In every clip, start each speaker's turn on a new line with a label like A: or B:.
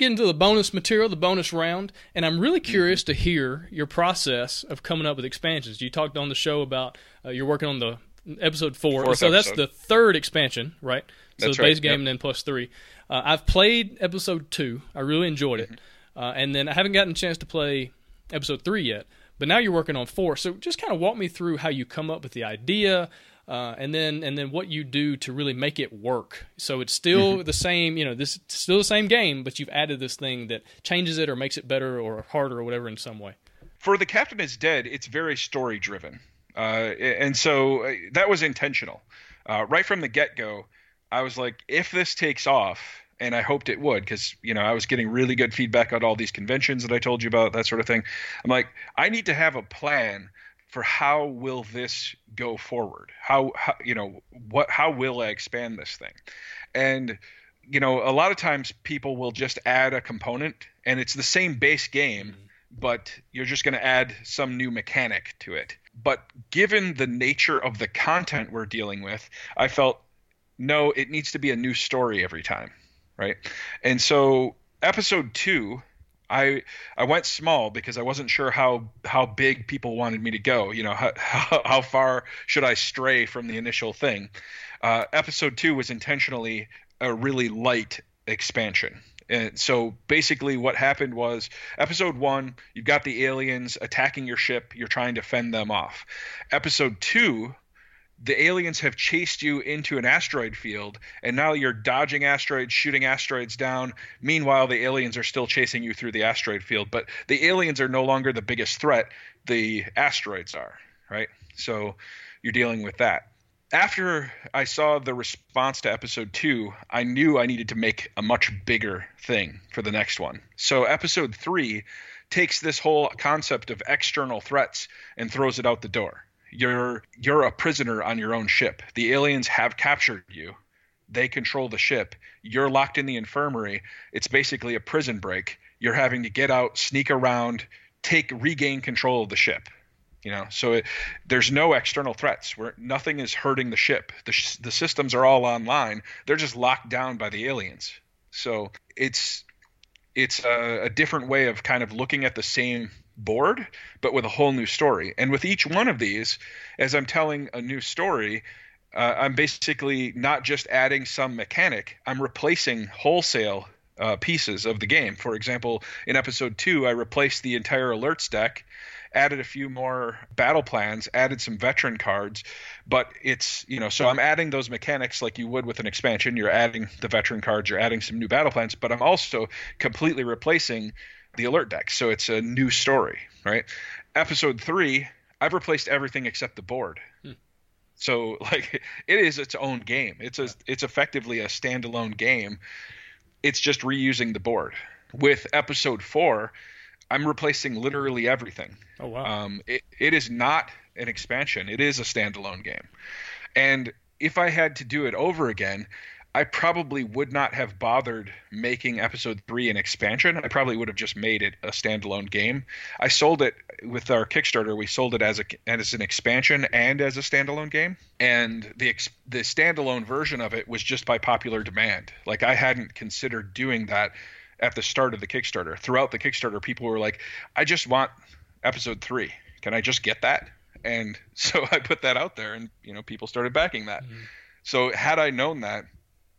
A: get into the bonus material, the bonus round, and I'm really curious to hear your process of coming up with expansions. You talked on the show about uh, you're working on the episode four,
B: Fourth
A: so that's the third expansion, right? So
B: That's
A: the base
B: right,
A: game
B: yep.
A: and then plus three. Uh, I've played episode two. I really enjoyed it,
B: Mm-hmm.
A: uh, and then I haven't gotten a chance to play episode three yet. But now you're working on four, so just kind of walk me through how you come up with the idea, uh, and then and then what you do to really make it work. So it's still
B: Mm-hmm.
A: the same, you know, this still the same game, but you've added this thing that changes it or makes it better or harder or whatever in some way.
B: for the captain is dead it's very story driven uh, and so uh, that was intentional uh, right from the get-go i was like if this takes off and i hoped it would because you know i was getting really good feedback at all these conventions that i told you about that sort of thing i'm like i need to have a plan for how will this go forward how, how you know what how will i expand this thing and you know a lot of times people will just add a component and it's the same base game mm-hmm. but you're just going to add some new mechanic to it. But given the nature of the content we're dealing with, I felt no, it needs to be a new story every time, right? And so episode 2 I I went small because I wasn't sure how how big people wanted me to go. You know, how how, how far should I stray from the initial thing? Uh, episode two was intentionally a really light expansion. And so basically, what happened was episode one, you've got the aliens attacking your ship, you're trying to fend them off. Episode two, the aliens have chased you into an asteroid field, and now you're dodging asteroids, shooting asteroids down. Meanwhile, the aliens are still chasing you through the asteroid field, but the aliens are no longer the biggest threat, the asteroids are, right? So you're dealing with that after I saw the response to episode two, I knew I needed to make a much bigger thing for the next one. So episode three takes this whole concept of external threats and throws it out the door. You're you're a prisoner on your own ship. The aliens have captured you. They control the ship. You're locked in the infirmary. It's basically a prison break. You're having to get out, sneak around, take regain control of the ship you know so it, there's no external threats where nothing is hurting the ship the, sh- the systems are all online they're just locked down by the aliens so it's it's a, a different way of kind of looking at the same board but with a whole new story and with each one of these as i'm telling a new story uh, i'm basically not just adding some mechanic i'm replacing wholesale uh, pieces of the game for example in episode 2 i replaced the entire alerts deck added a few more battle plans, added some veteran cards, but it's you know so I'm adding those mechanics like you would with an expansion. You're adding the veteran cards, you're adding some new battle plans, but I'm also completely replacing the alert deck. So it's a new story, right? Episode three, I've replaced everything except the board. So like it is its own game. It's a it's effectively a standalone game. It's just reusing the board. With episode four, I'm replacing literally everything.
A: Oh wow!
B: Um, it, it is not an expansion. It is a standalone game. And if I had to do it over again, I probably would not have bothered making episode three an expansion. I probably would have just made it a standalone game. I sold it with our Kickstarter. We sold it as a as an expansion and as a standalone game. And the ex, the standalone version of it was just by popular demand. Like I hadn't considered doing that at the start of the Kickstarter. Throughout the Kickstarter, people were like, "I just want episode three. Can I just get that?" And so I put that out there, and you know, people started backing that. Mm-hmm. So had I known that,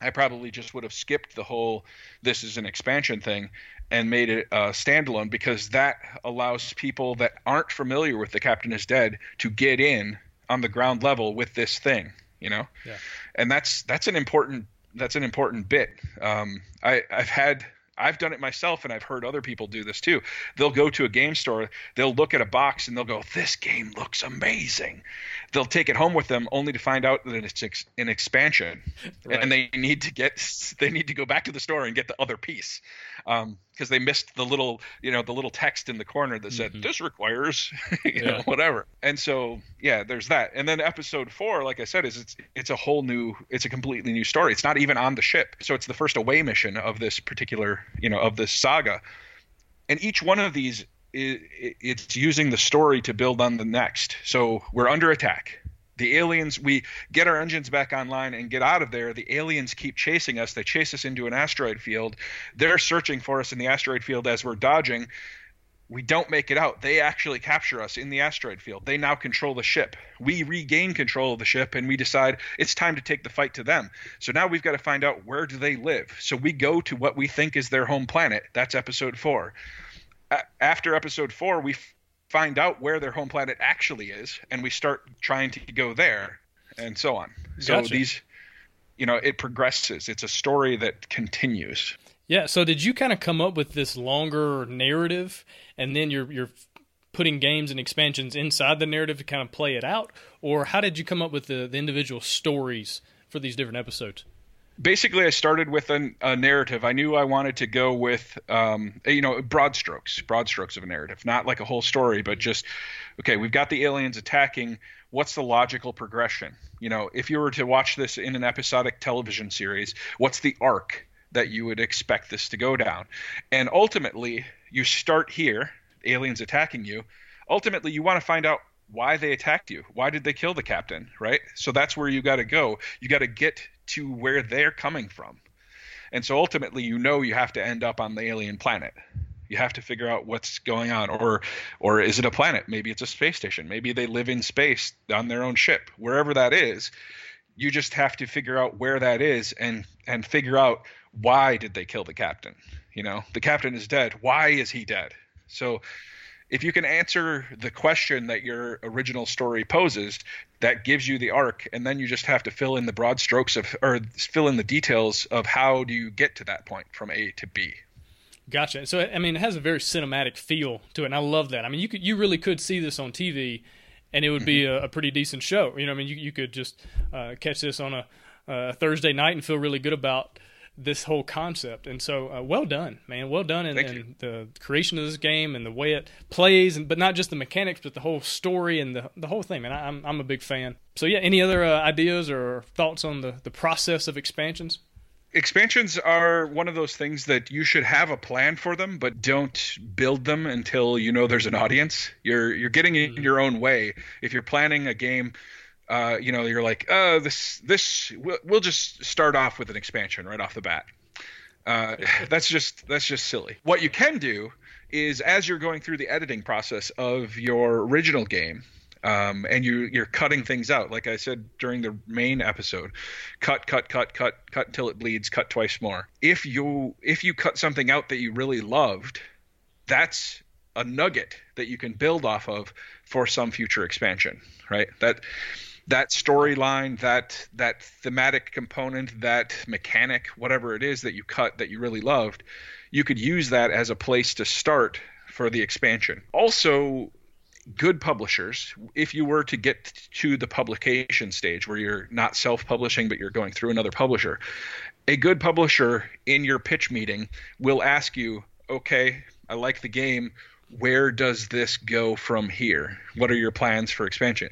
B: I probably just would have skipped the whole "this is an expansion" thing and made it a standalone because that allows people that aren't familiar with the Captain is Dead to get in on the ground level with this thing. You know,
A: yeah.
B: and that's that's an important that's an important bit. Um, I I've had I've done it myself and I've heard other people do this too. They'll go to a game store, they'll look at a box and they'll go, "This game looks amazing." They'll take it home with them only to find out that it's ex- an expansion, right. and they need to get they need to go back to the store and get the other piece because um, they missed the little you know the little text in the corner that said mm-hmm. this requires you yeah. know whatever. And so yeah, there's that. And then episode four, like I said, is it's it's a whole new it's a completely new story. It's not even on the ship, so it's the first away mission of this particular you know of this saga and each one of these it's using the story to build on the next so we're under attack The aliens, we get our engines back online and get out of there. The aliens keep chasing us. They chase us into an asteroid field. They're searching for us in the asteroid field as we're dodging. We don't make it out. They actually capture us in the asteroid field. They now control the ship. We regain control of the ship and we decide it's time to take the fight to them. So now we've got to find out where do they live. So we go to what we think is their home planet. That's episode 4. A- after episode 4, we find out where their home planet actually is and we start trying to go there and so on so
A: Gotcha.
B: these you know it progresses it's a story that continues
A: Yeah. So did you kind of come up with this longer narrative, and then you're you're putting games and expansions inside the narrative to kind of play it out, or how did you come up with the, the individual stories for these different episodes?
B: basically i started with an, a narrative i knew i wanted to go with um, you know broad strokes broad strokes of a narrative not like a whole story but just okay we've got the aliens attacking what's the logical progression you know if you were to watch this in an episodic television series what's the arc that you would expect this to go down. And ultimately you start here aliens attacking you. Ultimately you want to find out why they attacked you. Why did they kill the captain right? So that's where you got to go. You got to get to where they're coming from. And so ultimately you know you have to end up on the alien planet. You have to figure out what's going on. Or or is it a planet? Maybe it's a space station. Maybe they live in space on their own ship. Wherever that is you just have to figure out where that is and and figure out why did they kill the captain you know the captain is dead why is he dead so if you can answer the question that your original story poses, that gives you the arc, and then you just have to fill in the broad strokes of, or fill in the details of how do you get to that point from A to B.
A: Gotcha. So I mean, it has a very cinematic feel to it, and I love that. I mean, you could you really could see this on TV, and it would be a, a pretty decent show. You know, I mean, you you could just uh, catch this on a, a Thursday night and feel really good about this whole concept. And so, uh, well done, man. Well done in, in the creation of this game and the way it plays, and but not just the mechanics, but the whole story and the the whole thing. Man, I, I'm I'm a big fan. So yeah, any other uh, ideas or thoughts on the the process of expansions?
B: Expansions are one of those things that you should have a plan for them, but don't build them until you know there's an audience. You're you're getting in your own way. If you're planning a game uh, you know, you're like, oh, this, this, we'll, we'll just start off with an expansion right off the bat. Uh, that's just, that's just silly. What you can do is, as you're going through the editing process of your original game, um, and you, you're cutting things out, like I said during the main episode, cut, cut, cut, cut, cut until it bleeds, cut twice more. If you, if you cut something out that you really loved, that's a nugget that you can build off of for some future expansion, right? That that storyline, that that thematic component, that mechanic, whatever it is that you cut that you really loved, you could use that as a place to start for the expansion. Also, good publishers, if you were to get to the publication stage where you're not self-publishing but you're going through another publisher, a good publisher in your pitch meeting will ask you, "Okay, I like the game where does this go from here? What are your plans for expansion?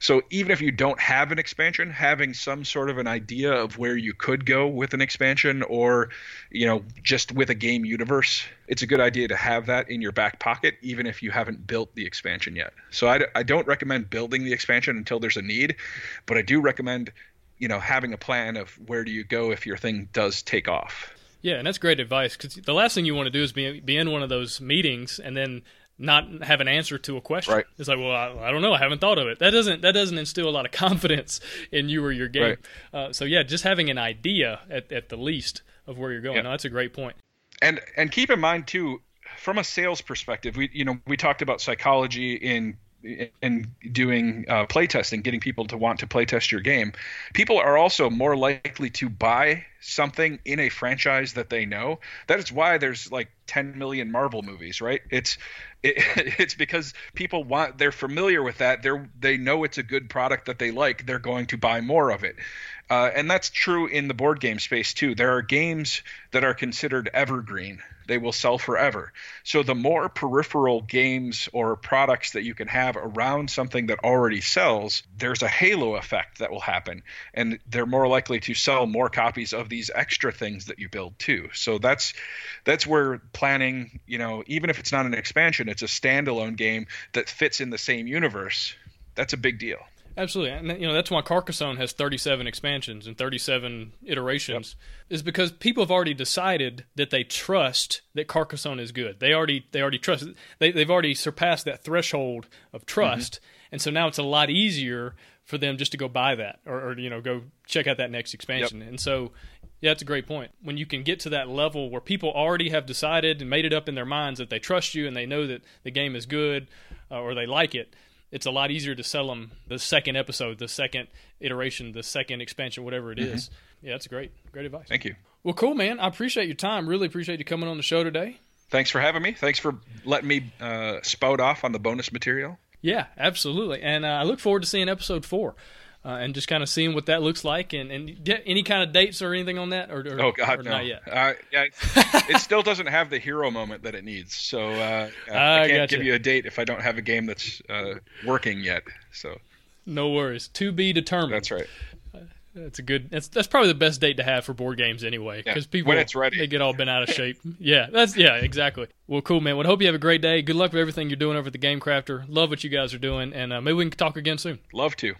B: So even if you don't have an expansion, having some sort of an idea of where you could go with an expansion or, you know, just with a game universe, it's a good idea to have that in your back pocket, even if you haven't built the expansion yet. So I, I don't recommend building the expansion until there's a need, but I do recommend, you know, having a plan of where do you go if your thing does take off.
A: Yeah, and that's great advice because the last thing you want to do is be be in one of those meetings and then not have an answer to a question.
B: Right.
A: It's like, well, I, I don't know, I haven't thought of it. That doesn't that doesn't instill a lot of confidence in you or your game.
B: Right.
A: Uh, so yeah, just having an idea at, at the least of where you're going.
B: Yeah.
A: No, that's a great point.
B: and and keep in mind too from a sales perspective we you know we talked about psychology in in doing uh, playtesting getting people to want to playtest your game people are also more likely to buy something in a franchise that they know that is why there's like 10 million marvel movies right it's it, it's because people want they're familiar with that they're they know it's a good product that they like they're going to buy more of it uh, and that's true in the board game space too. There are games that are considered evergreen. They will sell forever. So the more peripheral games or products that you can have around something that already sells, there's a halo effect that will happen. And they're more likely to sell more copies of these extra things that you build too. So that's that's where planning, you know, even if it's not an expansion, it's a standalone game that fits in the same universe. That's a big deal.
A: Absolutely, and you know that's why Carcassonne has 37 expansions and 37 iterations, yep. is because people have already decided that they trust that Carcassonne is good. They already they already trust they they've already surpassed that threshold of trust, mm-hmm. and so now it's a lot easier for them just to go buy that or, or you know go check out that next expansion. Yep. And so yeah, that's a great point. When you can get to that level where people already have decided and made it up in their minds that they trust you and they know that the game is good uh, or they like it, it's a lot easier to sell them the second episode, the second iteration, the second expansion, whatever it is. mm-hmm. Yeah, that's great, great advice.
B: Thank you.
A: Well, cool, man. I appreciate your time. Really appreciate you coming on the show today.
B: Thanks for having me. Thanks for letting me uh, spout off on the bonus material.
A: Yeah, absolutely. And uh, I look forward to seeing episode four uh, and just kind of seeing what that looks like. And, and any kind of dates or anything on that? Or, or
B: oh God,
A: or
B: no.
A: not yet.
B: Uh, yeah, it still doesn't have the hero moment that it needs. So uh, I can't give you a date if I don't have a game that's uh, working yet. So
A: no worries. To be determined.
B: That's right.
A: That's a good. That's that's probably the best date to have for board games anyway, because yeah, people
B: when it's ready
A: they get all bent out of shape. yeah, that's yeah, exactly. Well, cool, man. Well, I hope you have a great day. Good luck with everything you're doing over at the Game Crafter. Love what you guys are doing, and uh, maybe we can talk again soon.
B: Love to.